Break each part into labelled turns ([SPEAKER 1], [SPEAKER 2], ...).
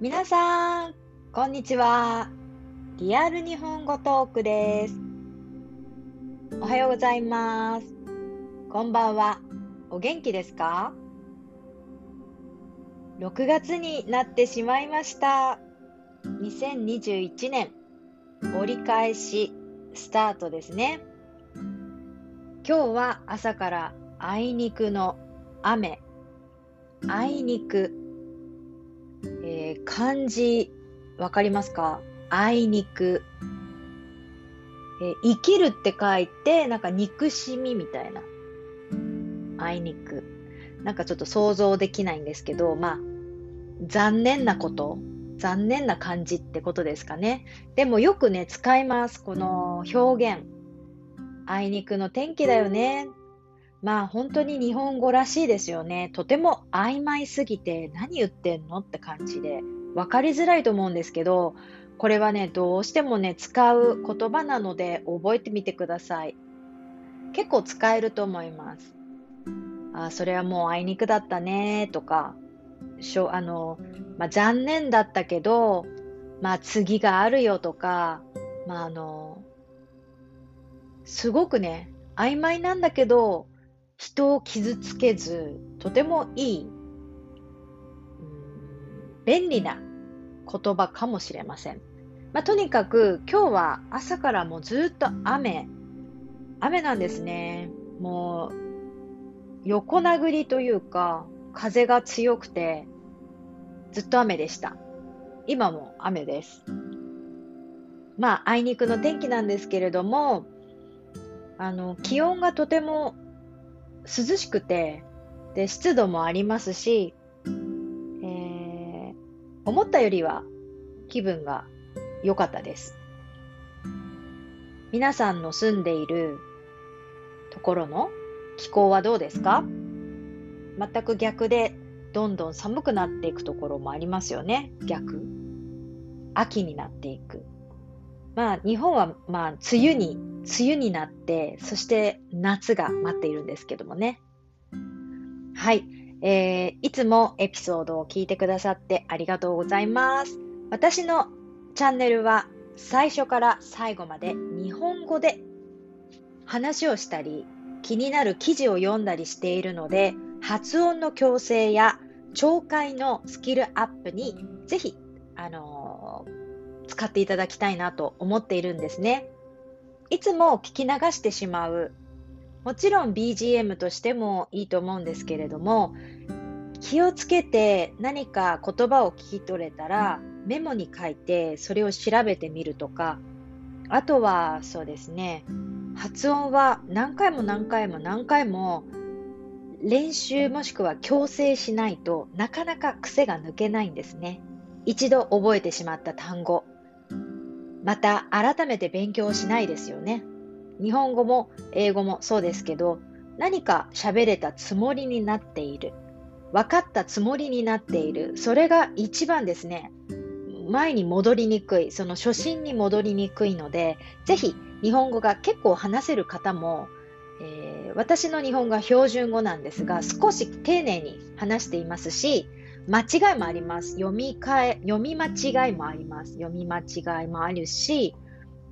[SPEAKER 1] 皆さん、こんにちは。リアル日本語トークです。おはようございます。こんばんは。お元気ですか ?6 月になってしまいました。2021年、折り返しスタートですね。今日は朝からあいにくの雨。あいにく。えー漢字わかりますか？あいにく、えー生きるって書いてなんか憎しみみたいな。あいにく。なんかちょっと想像できないんですけどまあ残念なこと。残念な感じってことですかね。でもよくね使います。この表現。あいにくの天気だよね。まあ本当に日本語らしいですよね。とても曖昧すぎて何言ってんのって感じで分かりづらいと思うんですけど、これはね、どうしてもね、使う言葉なので覚えてみてください。結構使えると思います。あ、それはもうあいにくだったねとか、しょあの、まあ、残念だったけど、まあ次があるよとか、まああの、すごくね、曖昧なんだけど、人を傷つけず、とてもいい、便利な言葉かもしれません。まあ、とにかく今日は朝からもうずっと雨、雨なんですね。もう横殴りというか風が強くてずっと雨でした。今も雨です。まあ、あいにくの天気なんですけれども、あの、気温がとても涼しくて、で、湿度もありますし、えー思ったよりは気分が良かったです。皆さんの住んでいるところの気候はどうですか？全く逆で、どんどん寒くなっていくところもありますよね。逆。秋になっていく。まあ、日本は、まあ、梅雨に、梅雨になって、そして夏が待っているんですけどもね。はい。えーいつもエピソードを聞いてくださってありがとうございます。私のチャンネルは最初から最後まで日本語で話をしたり、気になる記事を読んだりしているので、発音の矯正や聴解のスキルアップにぜひ、あのー使っていただきたいなと思っているんですね。いつも聞き流してしまう。もちろん BGM としてもいいと思うんですけれども、気をつけて何か言葉を聞き取れたらメモに書いてそれを調べてみるとか、あとはそうですね、発音は何回も何回も何回も練習もしくは強制しないとなかなか癖が抜けないんですね。一度覚えてしまった単語。また改めて勉強しないですよね。日本語も英語もそうですけど、何か喋れたつもりになっている。分かったつもりになっている。それが一番ですね。前に戻りにくい。その初心に戻りにくいので、ぜひ日本語が結構話せる方も、えー私の日本語は標準語なんですが、少し丁寧に話していますし、間違いもあります。読み替え、読み間違いもあります。読み間違いもあるし、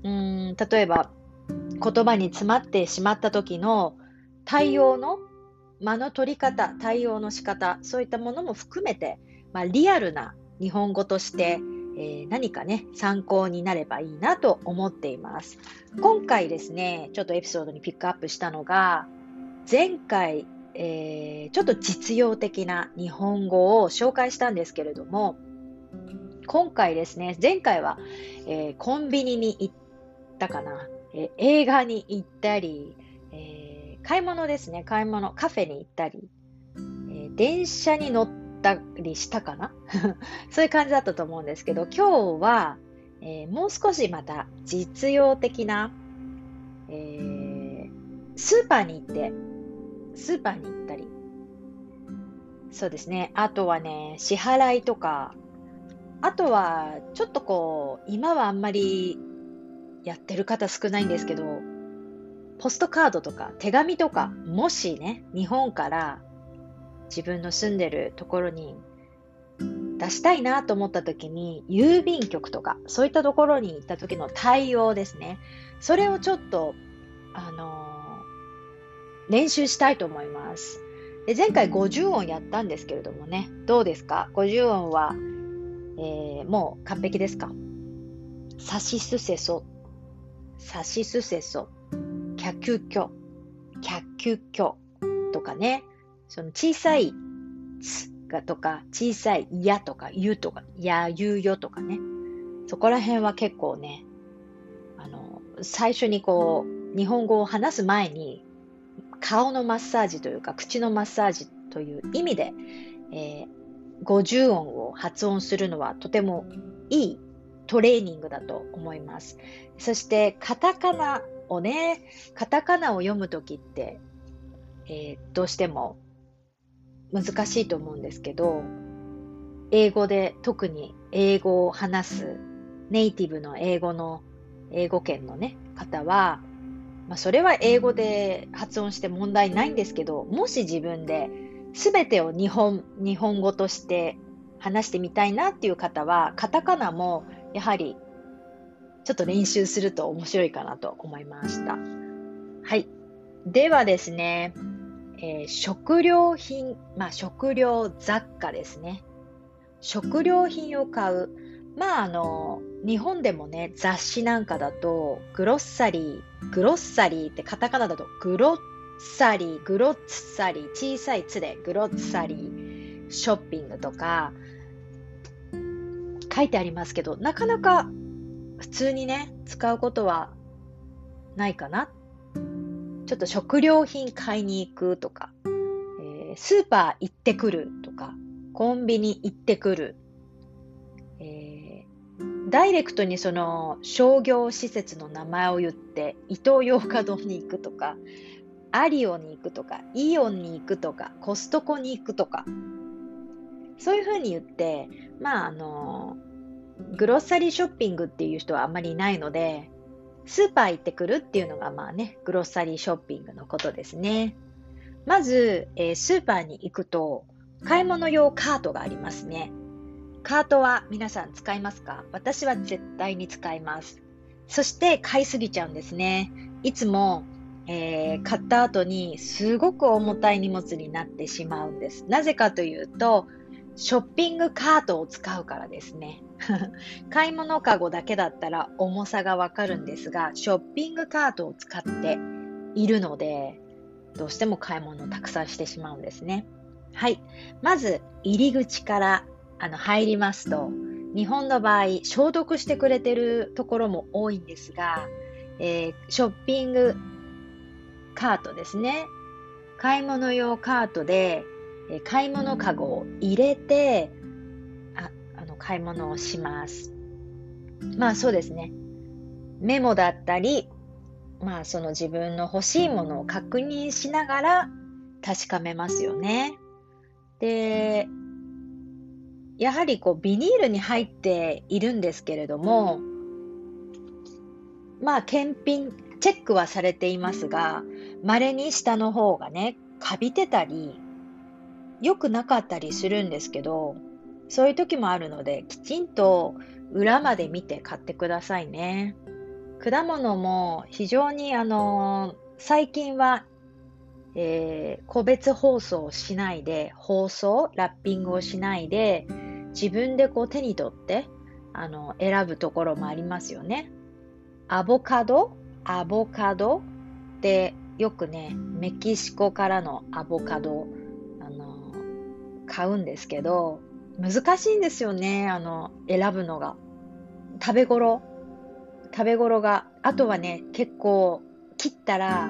[SPEAKER 1] うーん、例えば言葉に詰まってしまった時の対応の間の取り方、対応の仕方、そういったものも含めて、まあ、リアルな日本語として、えー何かね、参考になればいいなと思っています。今回ですね、ちょっとエピソードにピックアップしたのが、前回、えーちょっと実用的な日本語を紹介したんですけれども、今回ですね、前回は、えーコンビニに行ったかな、えー映画に行ったり、え買い物ですね、買い物、カフェに行ったり、え電車に乗ったりしたかな。そういう感じだったと思うんですけど、今日は、えもう少しまた実用的な、えスーパーに行って、スーパーに行ったり、そうですね、あとはね、支払いとか、あとは、ちょっとこう、今はあんまりやってる方少ないんですけど、ポストカードとか手紙とか、もしね、日本から自分の住んでるところに出したいなと思った時に、郵便局とか、そういったところに行った時の対応ですね。それをちょっと、あの、練習したいと思います。で前回50音やったんですけれどもね、どうですか ?50 音は、えー、もう完璧ですか？さしすせそ、さしすせそ、キャキュキョ、キャキュキョとかね、その小さいつがとか、小さいやとかゆとか、やゆよとかね、そこら辺は結構ね、あの、最初にこう、日本語を話す前に、顔のマッサージというか、口のマッサージという意味で、えー、50音を発音するのはとてもいいトレーニングだと思います。そして、カタカナをね、カタカナを読むときって、えー、どうしても難しいと思うんですけど、英語で特に英語を話すネイティブの英語の英語圏のね、方は、まあ、それは英語で発音して問題ないんですけど、もし自分で全てを日本、日本語として話してみたいなっていう方は、カタカナもやはりちょっと練習すると面白いかなと思いました。はい。ではですね、えー、食料品、まあ食料雑貨ですね。食料品を買う。まああの、日本でもね、雑誌なんかだと、グロッサリー、グロッサリーってカタカナだと、グロッサリー、グロッサリー、小さいつで、グロッサリー、ショッピングとか、書いてありますけど、なかなか普通にね、使うことはないかな。ちょっと食料品買いに行くとか、えー、スーパー行ってくるとか、コンビニ行ってくる。えー、ダイレクトにその商業施設の名前を言って、イトーヨーカドーに行くとか、アリオに行くとか、イオンに行くとか、コストコに行くとか、そういうふうに言って、まああの、グロッサリーショッピングっていう人はあんまりいないので、スーパー行ってくるっていうのがまあね、グロッサリーショッピングのことですね。まず、えー、スーパーに行くと、買い物用カートがありますね。カートは皆さん使いますか？私は絶対に使います。そして買いすぎちゃうんですね。いつも、えー、買った後にすごく重たい荷物になってしまうんです。なぜかというと、ショッピングカートを使うからですね。買い物かごだけだったら重さがわかるんですが、ショッピングカートを使っているので、どうしても買い物をたくさんしてしまうんですね。はい。まず、入り口からあの入りますと、日本の場合、消毒してくれてるところも多いんですが、えー、ショッピングカートですね。買い物用カートで、えー、買い物かごを入れてああの、買い物をします。まあそうですね。メモだったり、まあその自分の欲しいものを確認しながら確かめますよね。で、やはりこうビニールに入っているんですけれども、まあ検品、チェックはされていますが、稀に下の方がね、カビてたり、良くなかったりするんですけど、そういう時もあるので、きちんと裏まで見て買ってくださいね。果物も非常にあの、最近は、えー、個別包装をしないで、包装、ラッピングをしないで、自分でこう手に取って、あの、選ぶところもありますよね。アボカド？アボカド？ってよくね、メキシコからのアボカド、あの、買うんですけど、難しいんですよね、あの、選ぶのが。食べ頃。食べ頃が。あとはね、結構、切ったら、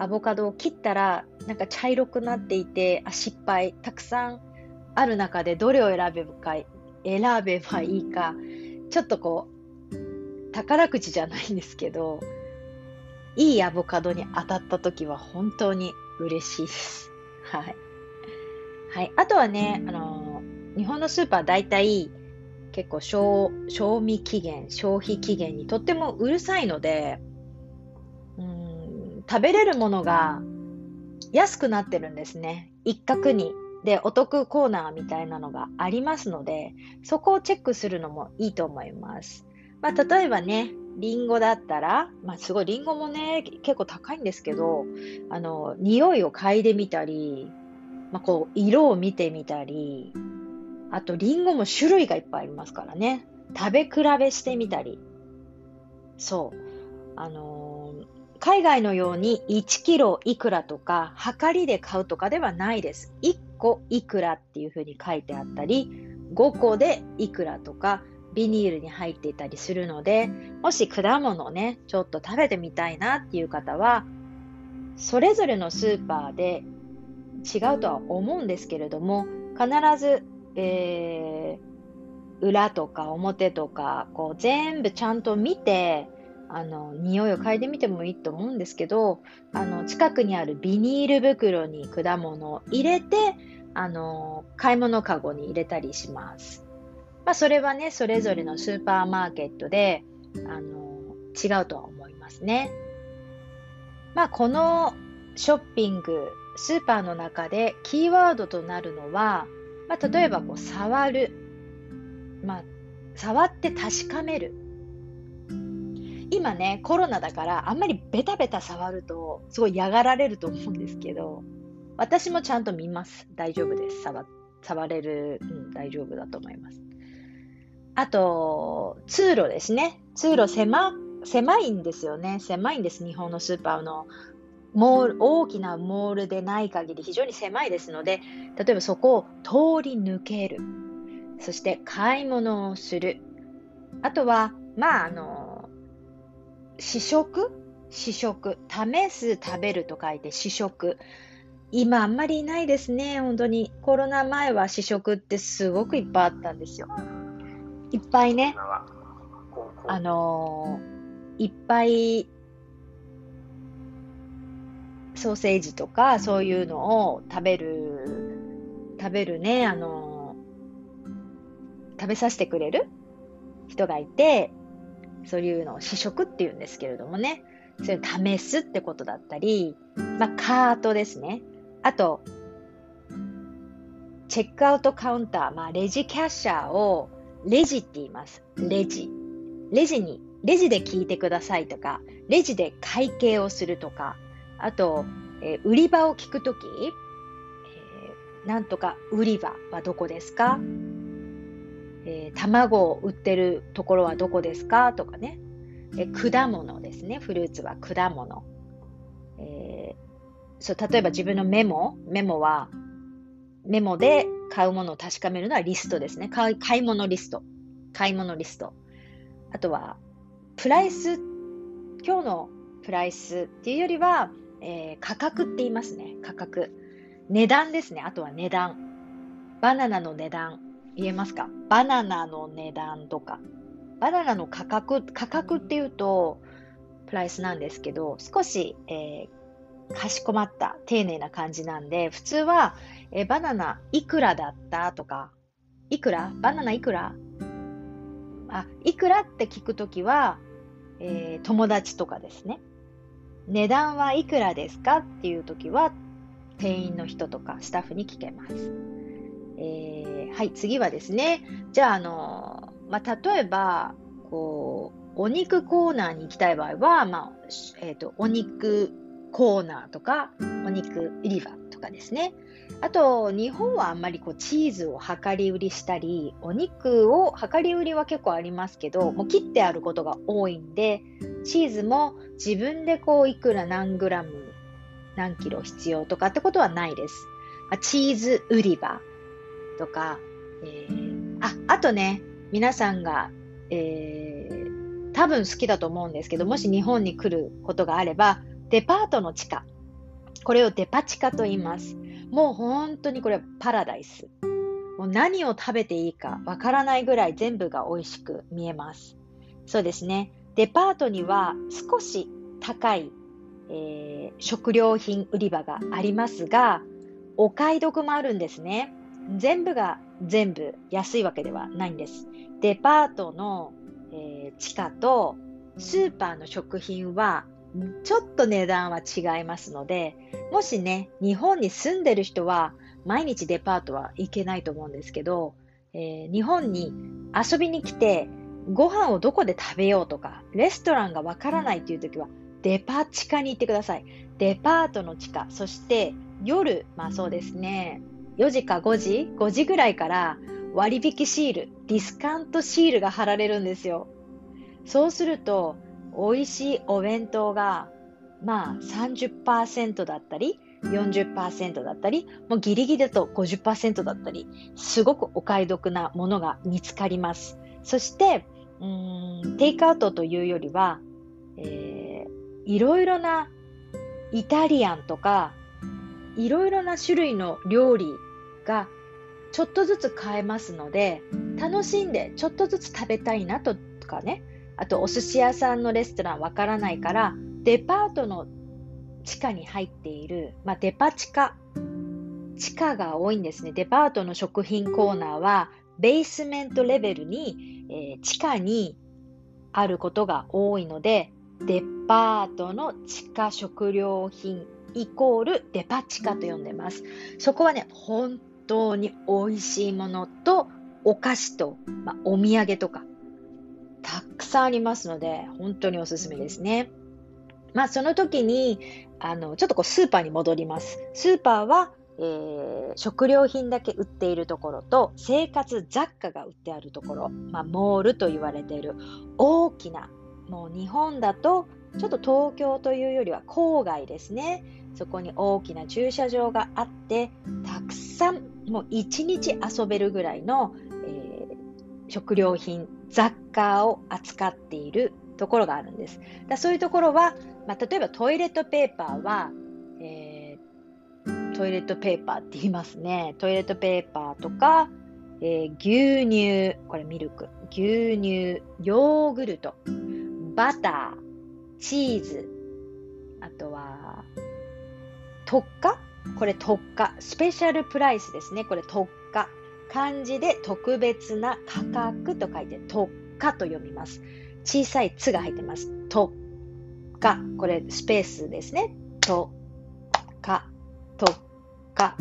[SPEAKER 1] アボカドを切ったら、なんか茶色くなっていて、あ、失敗。たくさんある中でどれを選べばか、選べばいいか、ちょっとこう、宝くじじゃないんですけど、いいアボカドに当たった時は本当に嬉しいです。はい。はい。あとはね、あの日本のスーパー大体結構賞味期限、消費期限にとってもうるさいので、うん食べれるものが安くなってるんですね。一角にで、お得コーナーみたいなのがありますので、そこをチェックするのもいいと思います。まあ、例えばね、リンゴだったら、まあ、すごいリンゴもね、結構高いんですけど、あの、匂いを嗅いでみたり、まあ、こう、色を見てみたり、あと、リンゴも種類がいっぱいありますからね。食べ比べしてみたり。そう。あの、海外のように1キロいくらとか、量りで買うとかではないです。1個いくらっていうふうに書いてあったり、5個でいくらとか、ビニールに入っていたりするので、もし果物をね、ちょっと食べてみたいなっていう方は、それぞれのスーパーで違うとは思うんですけれども、必ず、えー、裏とか表とか、こう全部ちゃんと見て、あの、匂いを嗅いでみてもいいと思うんですけど、あの、近くにあるビニール袋に果物を入れて、あの、買い物かごに入れたりします。まあ、それはね、それぞれのスーパーマーケットで、あの、違うとは思いますね。まあ、このショッピング、スーパーの中でキーワードとなるのは、まあ、例えばこう触る、まあ、触って確かめる。今ね、コロナだからあんまりベタベタ触るとすごい嫌がられると思うんですけど、私もちゃんと見ます。大丈夫です。触触れる、うん、大丈夫だと思います。あと、通路ですね。通路狭、狭いんですよね。狭いんです。日本のスーパーのモール、大きなモールでない限り非常に狭いですので、例えばそこを通り抜ける。そして買い物をする。あとは、まあ、あの、試食？試食。試す、食べると書いて試食。今あんまりいないですね、本当に。コロナ前は試食ってすごくいっぱいあったんですよ。いっぱいね、あのー、いっぱいソーセージとかそういうのを食べる、食べるね、あのー、食べさせてくれる人がいて、そういうのを試食って言うんですけれどもね、そういう試すってことだったり、まあ、カートですね。あと、チェックアウトカウンター、まあ、レジキャッシャーをレジって言います。レジ。レジに、レジで聞いてくださいとか、レジで会計をするとか、あと、えー、売り場を聞くとき、えー、なんとか売り場はどこですか、えー、卵を売ってるところはどこですか？とかね、えー、果物ですね。フルーツは果物。えー、そう例えば自分のメモ、メモはメモで買うものを確かめるのはリストですね。買い物リスト。買い物リスト。あとは、プライス、今日のプライスっていうよりは、えー、価格って言いますね。価格。値段ですね。あとは値段。バナナの値段。言えますか？バナナの値段とか。バナナの価格、価格っていうと、プライスなんですけど、少し、えー、かしこまった丁寧な感じなんで、普通は、えバナナいくらだったとか、いくら？バナナいくら？あ、いくらって聞くときは、えー、友達とかですね。値段はいくらですか？っていうときは、店員の人とかスタッフに聞けます。えー、はい、次はですね。じゃあ、あのまあ、例えば、こう、お肉コーナーに行きたい場合は、まあ、えっ、ー、と、お肉コーナーとか、お肉売り場とかですね。あと、日本はあんまりこうチーズを量り売りしたり、お肉を量り売りは結構ありますけど、もう切ってあることが多いんで、チーズも自分でこういくら何グラム、何キロ必要とかってことはないです。チーズ売り場とか、えー、あ、あとね、皆さんが、えー、多分好きだと思うんですけど、もし日本に来ることがあれば、デパートの地下。これをデパ地下と言います。もう本当にこれはパラダイス。もう何を食べていいかわからないぐらい全部が美味しく見えます。そうですね。デパートには少し高い、えー、食料品売り場がありますが、お買い得もあるんですね。全部が全部安いわけではないんです。デパートの、えー、地下とスーパーの食品はちょっと値段は違いますので、もしね、日本に住んでる人は、毎日デパートは行けないと思うんですけど、えー、日本に遊びに来て、ご飯をどこで食べようとか、レストランがわからないっていう時は、デパ地下に行ってください。デパートの地下、そして夜、まあそうですね、4時か5時 ?5 時ぐらいから割引シール、ディスカウントシールが貼られるんですよ。そうすると、美味しいお弁当が、まあ30%だったり、40%だったり、もうギリギリだと50%だったり、すごくお買い得なものが見つかります。そして、うんテイクアウトというよりは、えー、いろいろなイタリアンとか、いろいろな種類の料理がちょっとずつ買えますので、楽しんでちょっとずつ食べたいなとかね、あとお寿司屋さんのレストランわからないから、デパートの地下に入っている、まあ、デパ地下。地下が多いんですね。デパートの食品コーナーは、ベースメントレベルに、えー、地下にあることが多いので、デパートの地下食料品イコールデパ地下と呼んでます。そこはね、本当に美味しいものとお菓子と、まあ、お土産とか、たくさんありますので、本当におすすめですね。まあ、その時に、あの、ちょっとこうスーパーに戻ります。スーパーは、えー、食料品だけ売っているところと生活雑貨が売ってあるところ、まあ、モールと言われている大きなもう日本だとちょっと東京というよりは郊外ですねそこに大きな駐車場があってたくさんもう一日遊べるぐらいの、えー、食料品雑貨を扱っているところがあるんです。だそういうところは、まあ、例えばトイレットペーパーは、えー、トイレットペーパーって言いますね。トイレットペーパーとか、えー、牛乳これミルク。牛乳ヨーグルト。バターチーズ。あとは特価？これ特価。スペシャルプライスですね。これ特価。漢字で特別な価格と書いて特価と読みます。小さい「つ」が入ってます。特価。これスペースですね。特価。特価。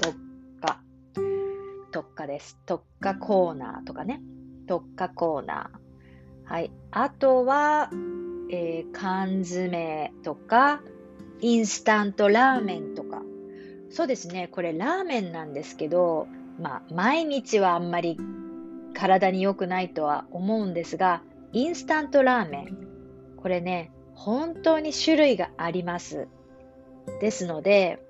[SPEAKER 1] 特価。特価です。特価コーナーとかね。特価コーナー。はい。あとは、えー、缶詰とか、インスタントラーメンとか。そうですね、これラーメンなんですけど、まあ、毎日はあんまり体に良くないとは思うんですが、インスタントラーメン。これね、本当に種類があります。ですので、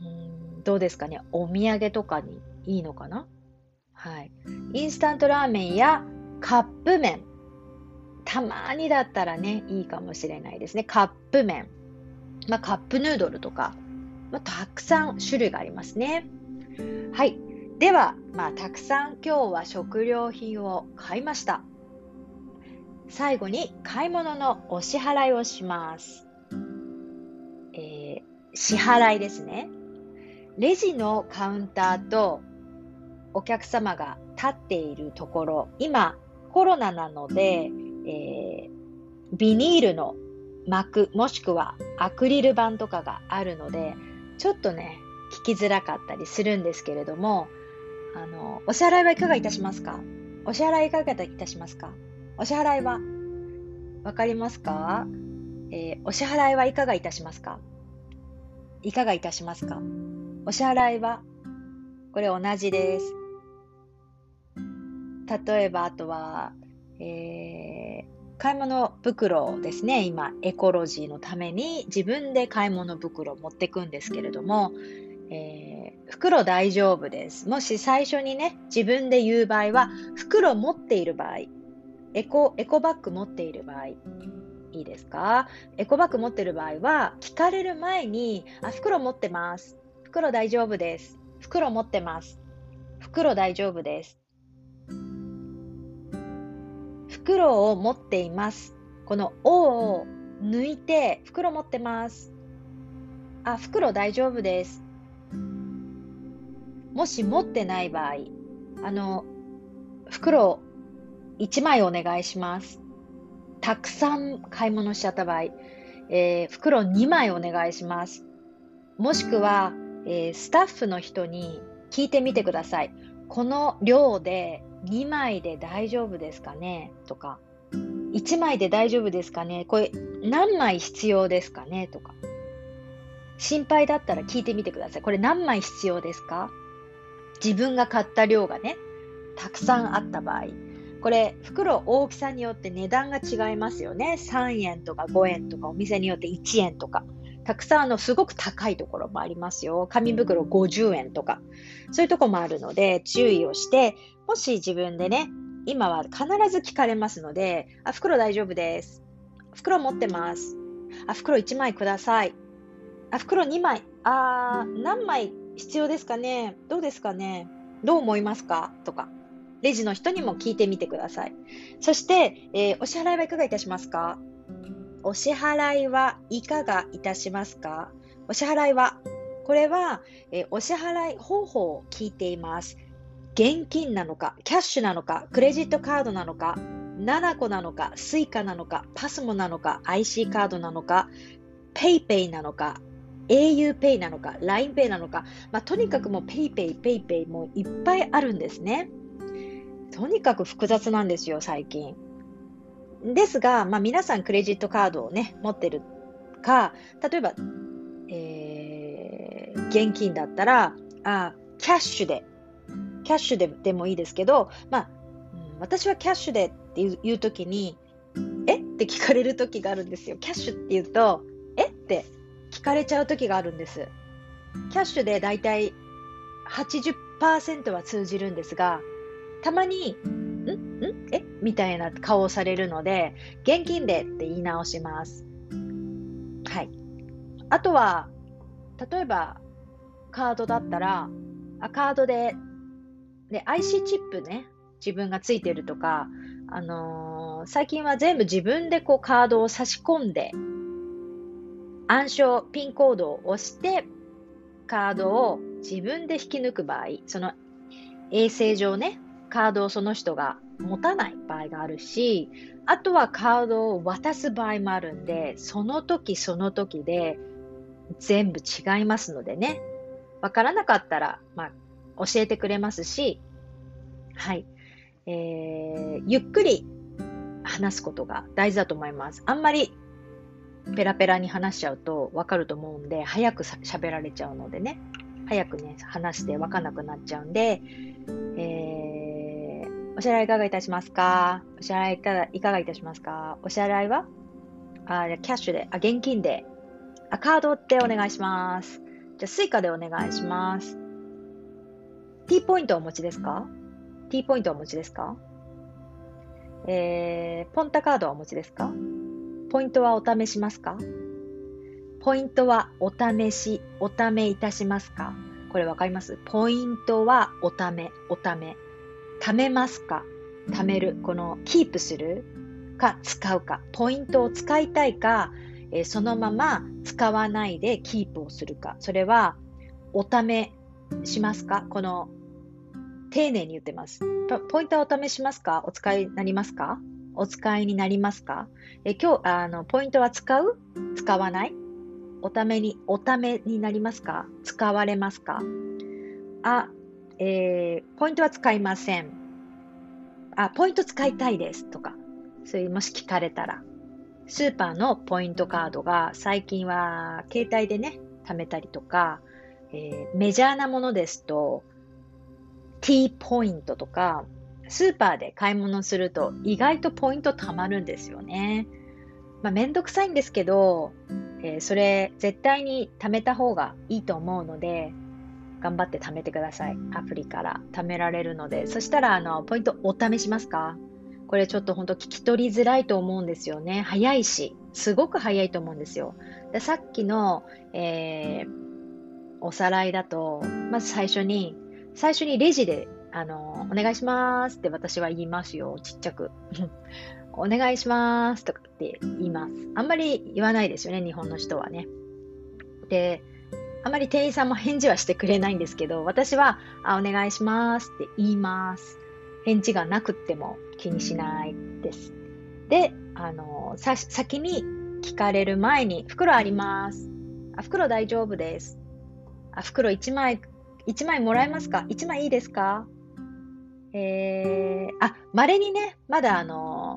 [SPEAKER 1] うんどうですかね、お土産とかにいいのかな？はい。インスタントラーメンやカップ麺。たまにだったらね、いいかもしれないですね。カップ麺。まあ、カップヌードルとか、まあ、たくさん種類がありますね。はい。では、まあ、たくさん今日は食料品を買いました。最後に買い物のお支払いをします。えー、支払いですね。レジのカウンターとお客様が立っているところ、今コロナなので、えー、ビニールの膜もしくはアクリル板とかがあるのでちょっとね聞きづらかったりするんですけれどもあのお支払いはいかがいたしますか？お支払いいかがいたしますか？お支払いはわかりますか、えー、お支払いはいかがいたしますか？いかがいたしますか？お支払いはこれ同じです。例えばあとは、えー買い物袋ですね。今エコロジーのために自分で買い物袋を持っていくんですけれども、えー、袋大丈夫です。もし最初にね自分で言う場合は袋持っている場合エコエコバッグ持っている場合いいですか？エコバッグ持っている場合は聞かれる前にあ袋持ってます。袋大丈夫です。袋持ってます。袋大丈夫です。袋を持っています。この「お」を抜いて袋持ってます。あ、袋大丈夫です。もし持ってない場合、あの、袋1枚お願いします。たくさん買い物しちゃった場合、えー、袋2枚お願いします。もしくは、えー、スタッフの人に聞いてみてください。この量で2枚で大丈夫ですかね？とか、1枚で大丈夫ですかね？これ何枚必要ですかね？とか。心配だったら聞いてみてください。これ何枚必要ですか？自分が買った量がね、たくさんあった場合。これ、袋大きさによって値段が違いますよね。3円とか5円とか、お店によって1円とか。たくさんあのすごく高いところもありますよ。紙袋50円とか。そういうとこもあるので注意をして、もし自分でね、今は必ず聞かれますので、あ、袋大丈夫です。袋持ってます。あ、袋1枚ください。あ、袋2枚。あ何枚必要ですかねどうですかねどう思いますか？とか。レジの人にも聞いてみてください。そして、えー、お支払いはいかがいたしますか？お支払いはいかがいたしますか？お支払いは、これは、え、お支払い方法を聞いています。現金なのか、キャッシュなのか、クレジットカードなのか、 nanaco なのか、 Suica なのか、 PASMO なのか、IC カードなのか、PayPay なのか、auPay なのか、LINEPay なのか、まあ、とにかくもう PayPay、PayPay もいっぱいあるんですね。とにかく複雑なんですよ、最近。ですが、まあ、皆さんクレジットカードをね、持ってるか、例えば、えー、現金だったら、あキャッシュで、キャッシュででもいいですけど、まあ、私はキャッシュでっていうときに、え？って聞かれるときがあるんですよ。キャッシュって言うと、え？って聞かれちゃう時があるんです。キャッシュでだいたい80%は通じるんですが、たまに、みたいな顔をされるので、現金でって言い直します。はい。あとは、例えば、カードだったら、あカードで、で、IC チップね、自分がついてるとか、あのー、最近は全部自分でこうカードを差し込んで暗証、ピンコードを押して、カードを自分で引き抜く場合、その衛生上ね、カードをその人が持たない場合があるし、あとはカードを渡す場合もあるんで、その時その時で全部違いますのでね、わからなかったら、まあ、教えてくれますし、はい、えー、ゆっくり話すことが大事だと思います。あんまりペラペラに話しちゃうとわかると思うんで、早く喋られちゃうのでね、早くね、話してわかんなくなっちゃうんで、えー、お支払いいかがいたしますか？お支払いいかがいかがいたしますか？お支払いは？あ、キャッシュで、あ、現金で、あ、カードってお願いします。じゃあ、スイカでお願いします。T ポイントをお持ちですか ?T ポイントをお持ちですか？えー、ポンタカードはお持ちですか？ポイントはお試しますか？ポイントはお試し、おためいたしますか？これわかります？ポイントはおため、おため。貯めますか？貯める。このキープするか使うか。ポイントを使いたいか、えー、そのまま使わないでキープをするか。それはおためしますか？この丁寧に言ってます。ポイントはお試しますか？お使いになりますか？お使いになりますか？え今日、あの、ポイントは使う？使わない？おために、おためになりますか？使われますか？あ、えー、ポイントは使いません。あ、ポイント使いたいですとか、そういうもし聞かれたら、スーパーのポイントカードが最近は携帯でね、貯めたりとか、えー、メジャーなものですと、T ポイントとか、スーパーで買い物すると意外とポイント貯まるんですよね。まあ、めんどくさいんですけど、えー、それ絶対に貯めた方がいいと思うので、頑張って貯めてください。アプリから貯められるので。そしたら、あの、ポイントお試しますか？これちょっと本当聞き取りづらいと思うんですよね。早いし、すごく早いと思うんですよ。でさっきの、えー、おさらいだと、まず最初に、最初にレジであの、お願いしますって私は言いますよ、ちっちゃく。お願いしますとかって言います。あんまり言わないですよね、日本の人はね。で、あまり店員さんも返事はしてくれないんですけど、私は、あ、お願いしますって言います。返事がなくても気にしないです。で、あの、さ、先に聞かれる前に、袋あります。あ、袋大丈夫です。あ、袋1枚、1枚もらえますか ?1 枚いいですか？えー、あ、稀にね、まだあの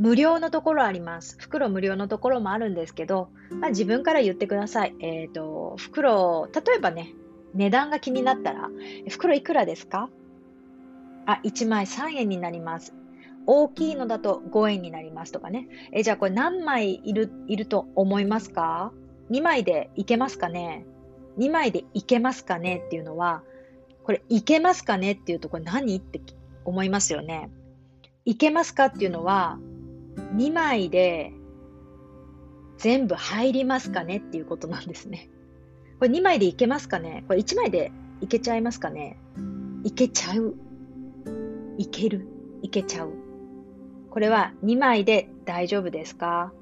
[SPEAKER 1] 無料のところあります。袋無料のところもあるんですけど、まあ、自分から言ってください。えっ、ー、と、袋、例えばね、値段が気になったら、袋いくらですか？あ、1枚3円になります。大きいのだと5円になりますとかね。え、じゃあこれ何枚いる、いると思いますか ?2 枚でいけますかね ?2 枚でいけますかね？っていうのは、これいけますかね？っていうとこれ何？って思いますよね。いけますか？っていうのは、2枚で全部入りますかねっていうことなんですね。これ2枚でいけますかね？これ1枚でいけちゃいますかね？いけちゃう。いける。いけちゃう。これは2枚で大丈夫ですか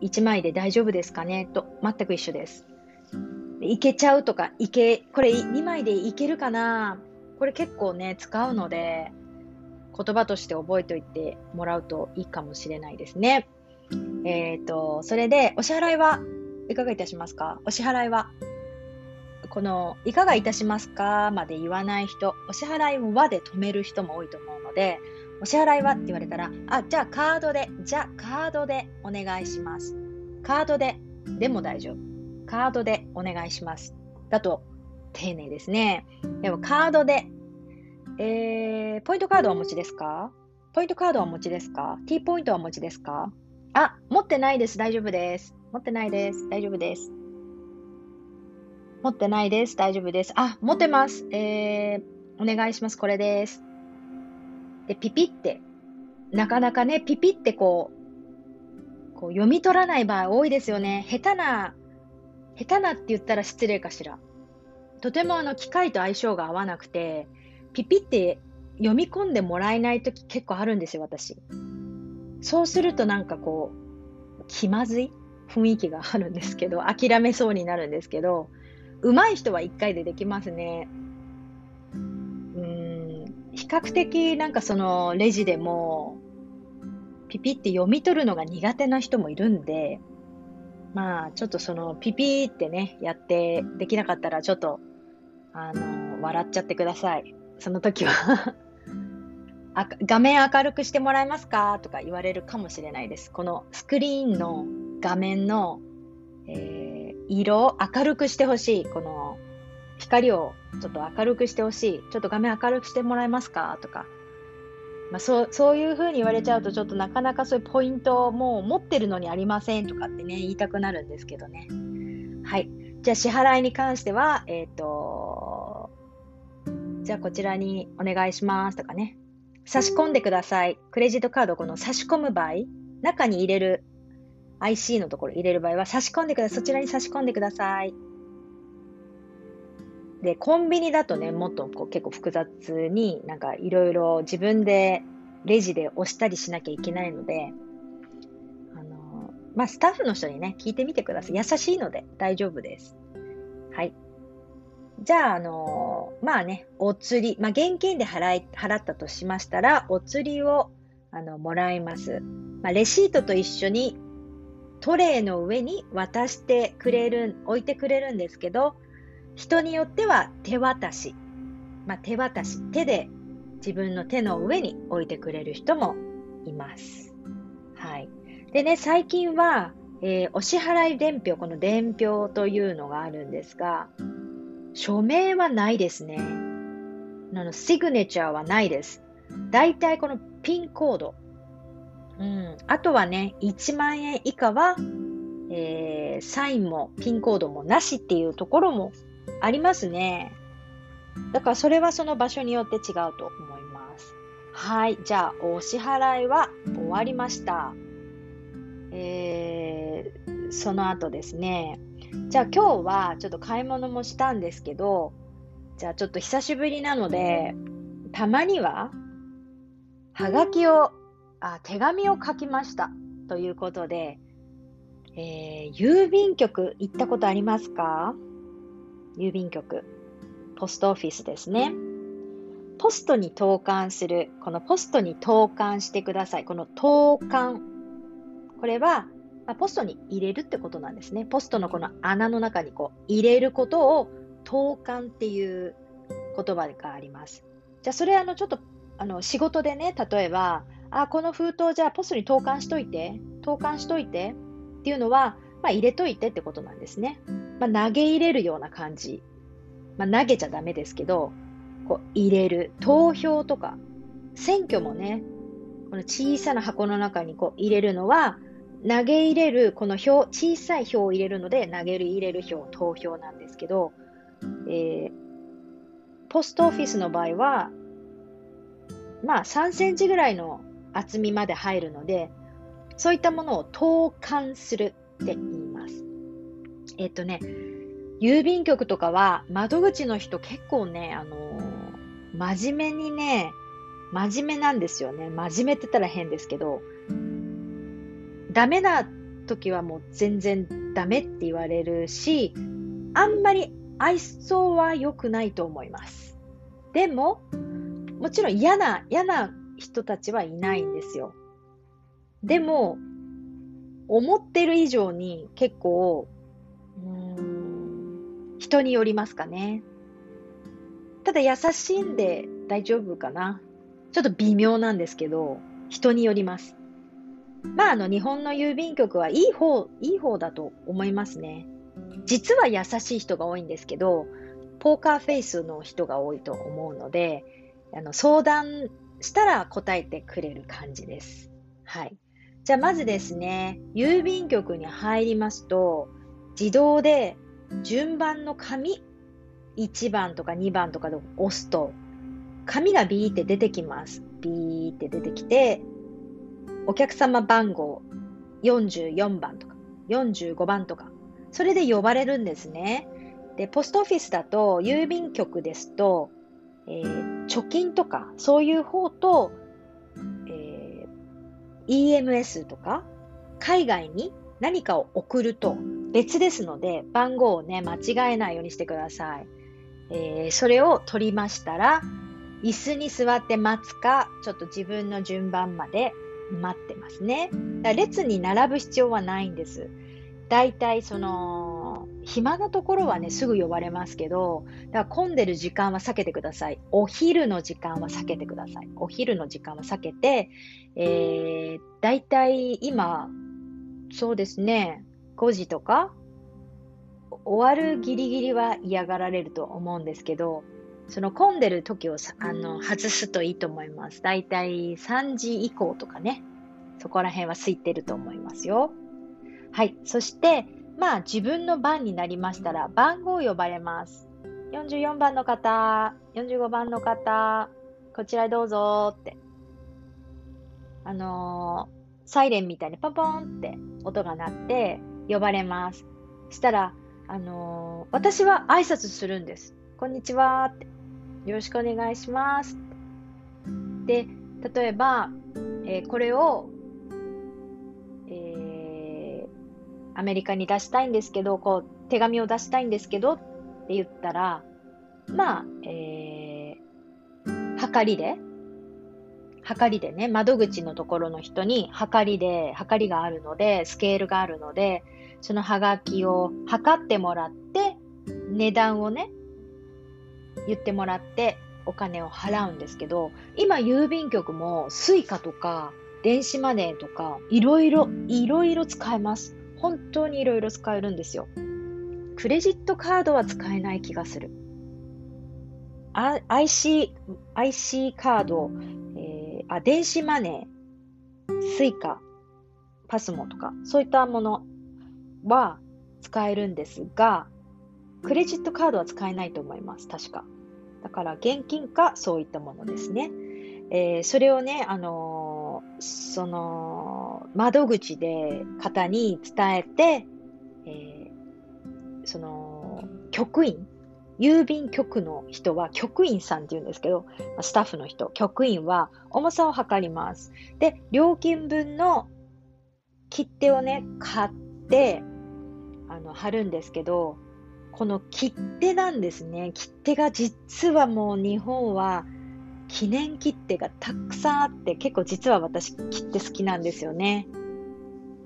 [SPEAKER 1] ?1 枚で大丈夫ですかね？と全く一緒です。いけちゃうとか、いけ、これ2枚でいけるかな？これ結構ね、使うので、言葉として覚えておいてもらうといいかもしれないですね。えっ、ー、と、それで、お支払いはいかがいたしますか？お支払いはこの、いかがいたしますかまで言わない人、お支払いはで止める人も多いと思うので、お支払いはって言われたら、あ、じゃあカードで、じゃあカードでお願いします。カードで、でも大丈夫。カードでお願いします。だと、丁寧ですね。でもカードで、えー、ポイントカードはお持ちですか？ポイントカードはお持ちですか ?T ポイントはお持ちですか？あ、持ってないです。大丈夫です。持ってないです。大丈夫です。持ってないです。大丈夫です。あ、持ってます。えー、お願いします。これです。で、ピピって、なかなかね、ピピってこう、こう読み取らない場合多いですよね。下手な、下手なって言ったら失礼かしら。とてもあの機械と相性が合わなくて、ピピって読み込んでもらえないとき結構あるんですよ、私。そうするとなんかこう、気まずい？雰囲気があるんですけど、諦めそうになるんですけど、上手い人は1回でできますね。うん、比較的なんかそのレジでも、ピピって読み取るのが苦手な人もいるんで、まあ、ちょっとそのピピってね、やってできなかったらちょっと、あの、笑っちゃってください。その時は あ、画面明るくしてもらえますか？とか言われるかもしれないです。このスクリーンの画面の、えー、色を明るくしてほしい。この光をちょっと明るくしてほしい。ちょっと画面明るくしてもらえますか？とか。まあ、そうそういうふうに言われちゃうと、ちょっとなかなかそういうポイントをもう持ってるのにありませんとかってね、言いたくなるんですけどね。はい。じゃあ支払いに関しては、えっ、ー、と、じゃあこちらにお願いしますとかね。差し込んでください。クレジットカードこの差し込む場合、中に入れる IC のところ入れる場合は差し込んでください。そちらに差し込んでください。で、コンビニだとね、もっとこう結構複雑になんかいろいろ自分でレジで押したりしなきゃいけないので、あのまあ、スタッフの人にね、聞いてみてください。優しいので大丈夫です。はい。じゃあ、あのー、まあね、お釣り、まあ、現金で払い、払ったとしましたら、お釣りを、あの、もらいます。まあ、レシートと一緒に、トレイの上に渡してくれる、置いてくれるんですけど、人によっては手渡し。まあ、手渡し。手で自分の手の上に置いてくれる人もいます。はい。でね、最近は、えー、お支払い伝票、この伝票というのがあるんですが、署名はないですね。あの、シグネチャーはないです。だいたいこのピンコード。うん。あとはね、1万円以下は、えー、サインもピンコードもなしっていうところもありますね。だからそれはその場所によって違うと思います。はい。じゃあ、お支払いは終わりました。えー、その後ですね、じゃあ今日はちょっと買い物もしたんですけど、じゃあちょっと久しぶりなので、たまには、はがきを、あ、手紙を書きました。ということで、えー、郵便局行ったことありますか？郵便局。ポストオフィスですね。ポストに投函する。このポストに投函してください。この投函。これは、まあ、ポストに入れるってことなんですね。ポストのこの穴の中にこう入れることを投函っていう言葉があります。じゃあそれあのちょっとあの仕事でね、例えば、あ、この封筒じゃあポストに投函しといて、投函しといてっていうのは、まあ、入れといてってことなんですね。まあ、投げ入れるような感じ。まあ、投げちゃダメですけど、こう入れる。投票とか、選挙もね、この小さな箱の中にこう入れるのは、投げ入れる、この票、小さい票を入れるので、投げ入れる票、投票なんですけど、えー、ポストオフィスの場合は、まあ3センチぐらいの厚みまで入るので、そういったものを投函するって言います。えっとね、郵便局とかは窓口の人結構ね、あのー、真面目にね、真面目なんですよね。真面目って言ったら変ですけど、ダメな時はもう全然ダメって言われるし、あんまり愛想は良くないと思います。でも、もちろん嫌な、嫌な人たちはいないんですよ。でも、思ってる以上に結構、うん、人によりますかね。ただ優しいんで大丈夫かな。ちょっと微妙なんですけど、人によります。まあ、あの、日本の郵便局はいい方、いい方だと思いますね。実は優しい人が多いんですけど、ポーカーフェイスの人が多いと思うので、あの相談したら答えてくれる感じです。はい。じゃあまずですね、郵便局に入りますと、自動で順番の紙、1番とか2番とかで押すと、紙がビーって出てきます。ビーって出てきて、お客様番号44番とか45番とか、それで呼ばれるんですね。で、ポストオフィスだと、郵便局ですと、えー、貯金とか、そういう方と、えー、EMS とか、海外に何かを送ると別ですので、番号をね、間違えないようにしてください。えー、それを取りましたら、椅子に座って待つか、ちょっと自分の順番まで待ってますね。列に並ぶ必要はないんです。だいたいその、暇なところはね、すぐ呼ばれますけど、だから混んでる時間は避けてください。お昼の時間は避けてください。お昼の時間は避けて、えー、だいたい今、そうですね、5時とか、終わるギリギリは嫌がられると思うんですけど、その混んでる時をあの外すといいと思います。だいたい3時以降とかね、そこら辺は空いてると思いますよ。はい。そして、まあ自分の番になりましたら番号を呼ばれます。44番の方、45番の方、こちらへどうぞって。あのー、サイレンみたいにポンポンって音が鳴って呼ばれます。したら、あのー、私は挨拶するんです。こんにちはって。よろしくお願いします。で、例えば、えー、これをえアメリカに出したいんですけど、こう、手紙を出したいんですけどって言ったら、まあ、えー、はかりで、はかりでね、窓口のところの人に、はかりで、はかりがあるので、スケールがあるので、そのはがきを測ってもらって、値段をね、言ってもらって、お金を払うんですけど、今郵便局も suica とか電子マネーとかいろいろ、いろいろ使えます。本当にいろいろ使えるんですよ。クレジットカードは使えない気がする。IC、IC カード、えー、あ、電子マネー、スイカ、パスモとか、そういったものは使えるんですが、クレジットカードは使えないと思います。確か。だから現金かそういったものですね。えー、それをね、あのー、その、窓口で方に伝えて、えー、その、局員、郵便局の人は局員さんって言うんですけど、スタッフの人、局員は重さを測ります。で、料金分の切手をね、買って、あの、貼るんですけど、この切手なんですね。切手が実はもう日本は記念切手がたくさんあって、結構実は私切手好きなんですよね。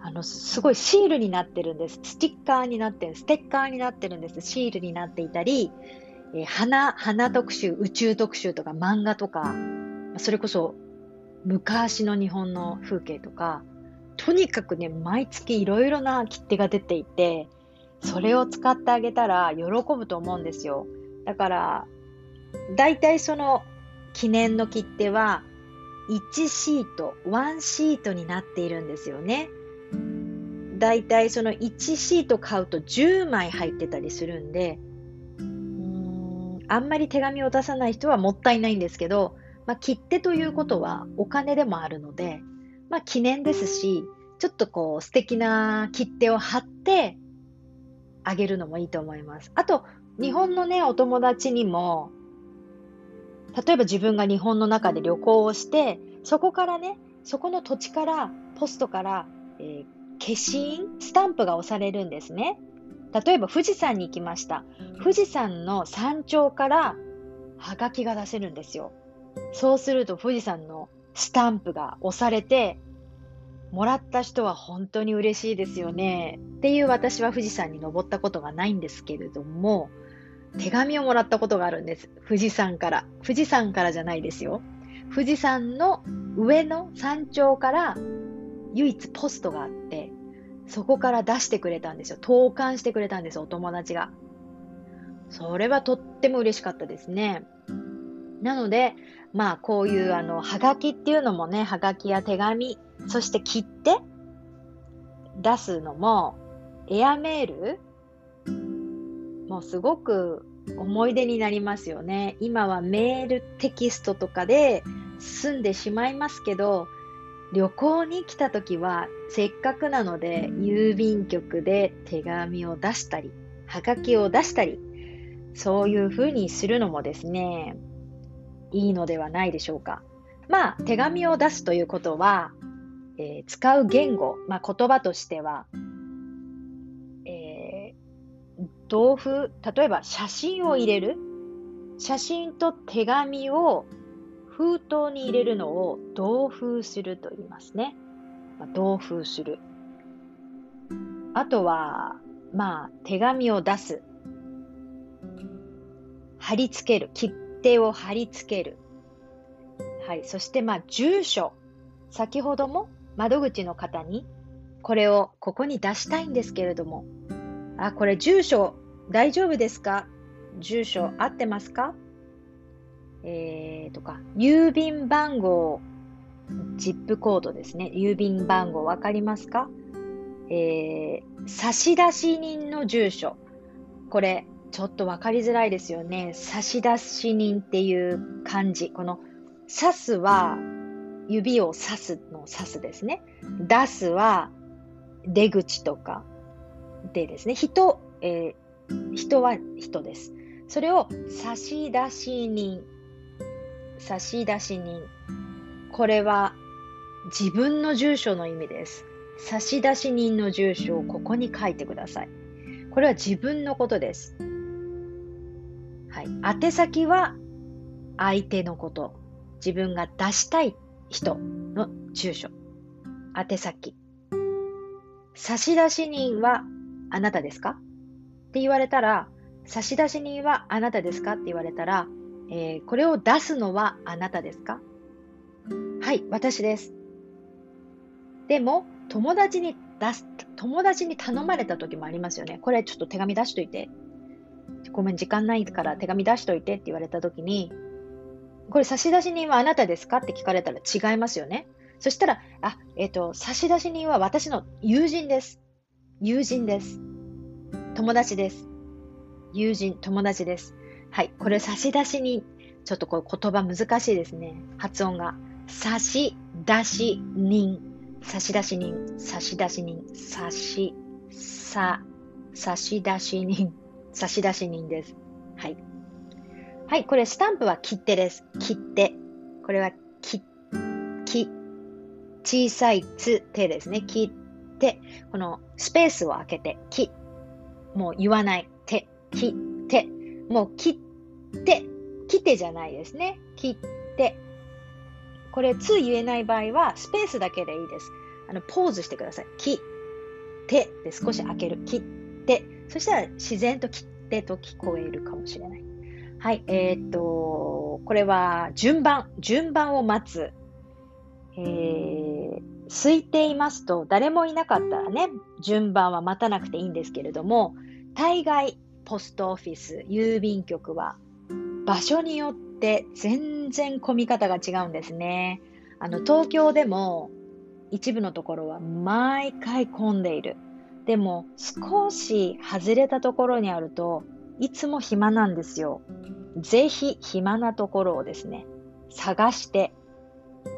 [SPEAKER 1] あの、すごいシールになってるんです。スティッカーになってる、ステッカーになってるんです。シールになっていたり、えー、花、花特集、宇宙特集とか漫画とか、それこそ昔の日本の風景とか、とにかくね、毎月いろいろな切手が出ていて、それを使ってあげたら喜ぶと思うんですよ。だから、だいたいその記念の切手は1シート、1シートになっているんですよね。だいたいその1シート買うと10枚入ってたりするんで、うんあんまり手紙を出さない人はもったいないんですけど、まあ、切手ということはお金でもあるので、まあ、記念ですし、ちょっとこう素敵な切手を貼ってあげるのもいいと思います。あと、日本のね、お友達にも、例えば自分が日本の中で旅行をして、そこからね、そこの土地から、ポストから、えー、消印、スタンプが押されるんですね。例えば富士山に行きました。富士山の山頂からはがきが出せるんですよ。そうすると富士山のスタンプが押されて、もらった人は本当に嬉しいですよね。っていう私は富士山に登ったことがないんですけれども、手紙をもらったことがあるんです。富士山から。富士山からじゃないですよ。富士山の上の山頂から唯一ポストがあって、そこから出してくれたんですよ。投函してくれたんです、お友達が。それはとっても嬉しかったですね。なので、まあこういうあの、はがきっていうのもね、はがきや手紙、そして切って出すのも、エアメール？もうすごく思い出になりますよね。今はメールテキストとかで済んでしまいますけど、旅行に来た時はせっかくなので郵便局で手紙を出したり、はがきを出したり、そういうふうにするのもですね、いいのではないでしょうか。まあ、手紙を出すということは、えー、使う言語、まあ、言葉としては、え同封、例えば写真を入れる。写真と手紙を封筒に入れるのを同封すると言いますね。まあ、同封する。あとは、まあ、手紙を出す。貼り付ける。切手を貼り付ける。はい。そして、まあ、住所。先ほども窓口の方に、これをここに出したいんですけれども、あ、これ住所大丈夫ですか？住所合ってますか？えー、とか、郵便番号、ジップコードですね。郵便番号わかりますか？えー、差出人の住所。これ、ちょっとわかりづらいですよね。差出人っていう漢字。この、刺すは、指を刺すの刺すですね。出すは、出口とか、でですね、人、えー、人は人です。それを差出し人、差出人。これは自分の住所の意味です。差出人の住所をここに書いてください。これは自分のことです。はい。宛先は相手のこと。自分が出したい人の住所。宛先。差出人はあなたですか？って言われたら、差出人はあなたですか？って言われたら、えー、これを出すのはあなたですか？はい、私です。でも、友達に出す、友達に頼まれた時もありますよね。これちょっと手紙出しといて。ごめん、時間ないから手紙出しといてって言われた時に、これ差出人はあなたですか？って聞かれたら違いますよね。そしたら、あ、えっ、ー、と、差出人は私の友人です。友人です。友達です。友人、友達です。はい。これ差出人。ちょっとこれ言葉難しいですね。発音が。差し出し人。差出人。差出人。差し、さ、差出人。差出人です。はい。はい。これスタンプは切手です。切手。これは、き、き、小さいつ、手ですね。切手。このスペースを開けて、き、もう言わない。手、き、手。もう切って、切ってじゃないですね。切って。これ、つ言えない場合は、スペースだけでいいです。あの、ポーズしてください。切っ手で少し開ける。切手。そしたら自然と切手と聞こえるかもしれない。はい、えー、っと、これは順番、順番を待つ。えー、空いていますと、誰もいなかったらね、順番は待たなくていいんですけれども、大概、ポストオフィス、郵便局は、場所によって全然混み方が違うんですね。あの、東京でも、一部のところは毎回混んでいる。でも、少し外れたところにあると、いつも暇なんですよ。ぜひ暇なところをですね、探して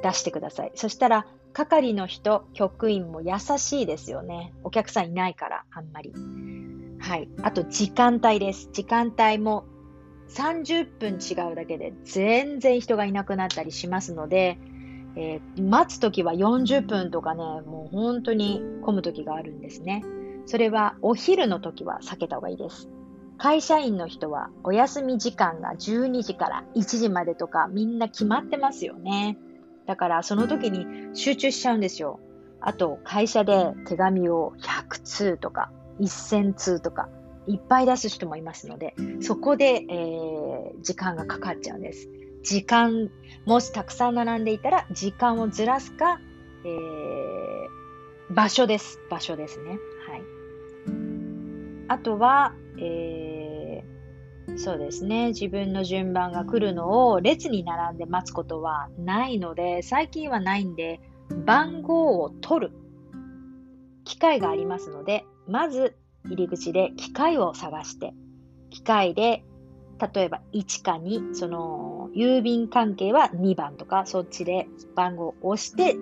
[SPEAKER 1] 出してください。そしたら、係の人、局員も優しいですよね。お客さんいないから、あんまり。はい。あと、時間帯です。時間帯も30分違うだけで全然人がいなくなったりしますので、えー、待つときは40分とかね、もう本当に混むときがあるんですね。それはお昼のときは避けた方がいいです。会社員の人はお休み時間が12時から1時までとかみんな決まってますよね。だからその時に集中しちゃうんですよ。あと会社で手紙を100通とか1000通とかいっぱい出す人もいますので、そこで、えー、時間がかかっちゃうんです。時間、もしたくさん並んでいたら時間をずらすか、えー、場所です。場所ですね。はい。あとは、えー、そうですね。自分の順番が来るのを列に並んで待つことはないので、最近はないんで、番号を取る機会がありますので、まず入り口で機械を探して、機械で、例えば1か2、その、郵便関係は2番とか、そっちで番号を押して、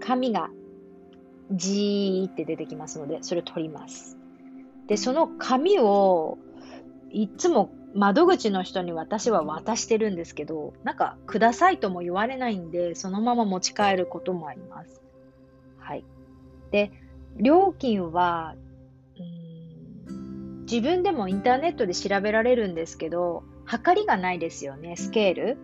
[SPEAKER 1] 紙がじーって出てきますので、それを取ります。で、その紙を、いつも窓口の人に私は渡してるんですけど、なんか、くださいとも言われないんで、そのまま持ち帰ることもあります。はい。で、料金は、うん自分でもインターネットで調べられるんですけど、測りがないですよね、スケール。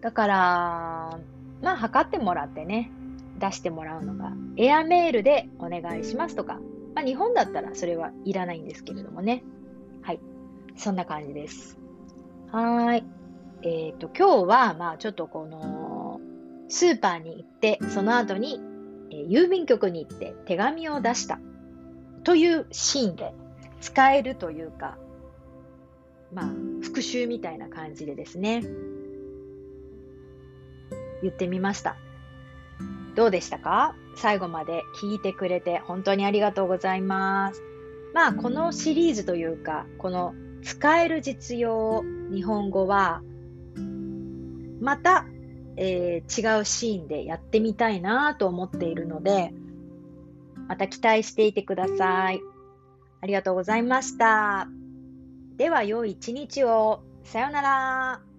[SPEAKER 1] だから、まあ、測ってもらってね、出してもらうのが、エアメールでお願いしますとか、まあ、日本だったらそれはいらないんですけれどもね。はい。そんな感じです。はい。えっ、ー、と、今日は、まあ、ちょっとこの、スーパーに行って、その後に、えー、郵便局に行って手紙を出したというシーンで使えるというか、まあ、復習みたいな感じでですね、言ってみました。どうでしたか？最後まで聞いてくれて本当にありがとうございます。まあ、このシリーズというか、この使える実用日本語は、また、えー、違うシーンでやってみたいなと思っているので、また期待していてください。ありがとうございました。では、良い一日を。さようなら。